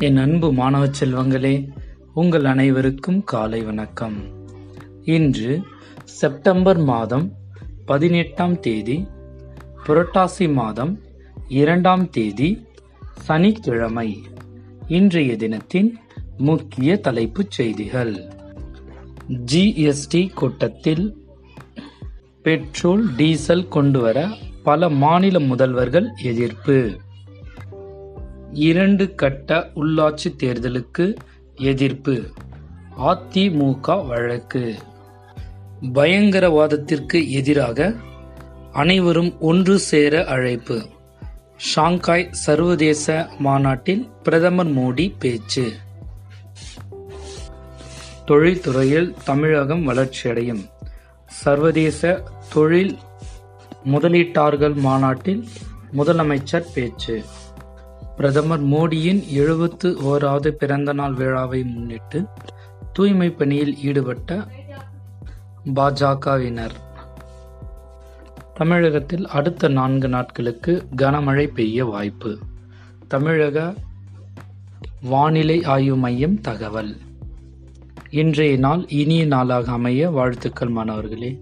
என் அன்பு மாணவ செல்வங்களே உங்கள் அனைவருக்கும் காலை வணக்கம். இன்று செப்டம்பர் மாதம் பதினெட்டாம் தேதி புரட்டாசி மாதம் இரண்டாம் தேதி சனிக்கிழமை இன்றைய தினத்தின் முக்கிய தலைப்புச் செய்திகள். ஜிஎஸ்டி கூட்டத்தில் பெட்ரோல் டீசல் கொண்டுவர பல மாநில முதல்வர்கள் எதிர்ப்பு. இரண்டு கட்ட உள்ளாட்சி தேர்தலுக்கு எதிர்ப்பு. அதிமுக வழக்கு. பயங்கரவாதத்திற்கு எதிராக அனைவரும் ஒன்று சேர அழைப்பு. ஷாங்காய் சர்வதேச மாநாட்டில் பிரதமர் மோடி பேச்சு. தொழில்துறையில் தமிழகம் வளர்ச்சியடையும். சர்வதேச தொழில் முதலீட்டாளர்கள் மாநாட்டில் முதலமைச்சர் பேச்சு. பிரதமர் மோடியின் எழுபத்து ஓராவது பிறந்தநாள் விழாவை முன்னிட்டு தூய்மை பணியில் ஈடுபட்ட பாஜகவினர். தமிழகத்தில் அடுத்த நான்கு நாட்களுக்கு கனமழை பெய்ய வாய்ப்பு. தமிழக வானிலை ஆய்வு மையம் தகவல். இன்றைய நாள் இனிய நாளாக அமைய வாழ்த்துக்கள் மாணவர்களே.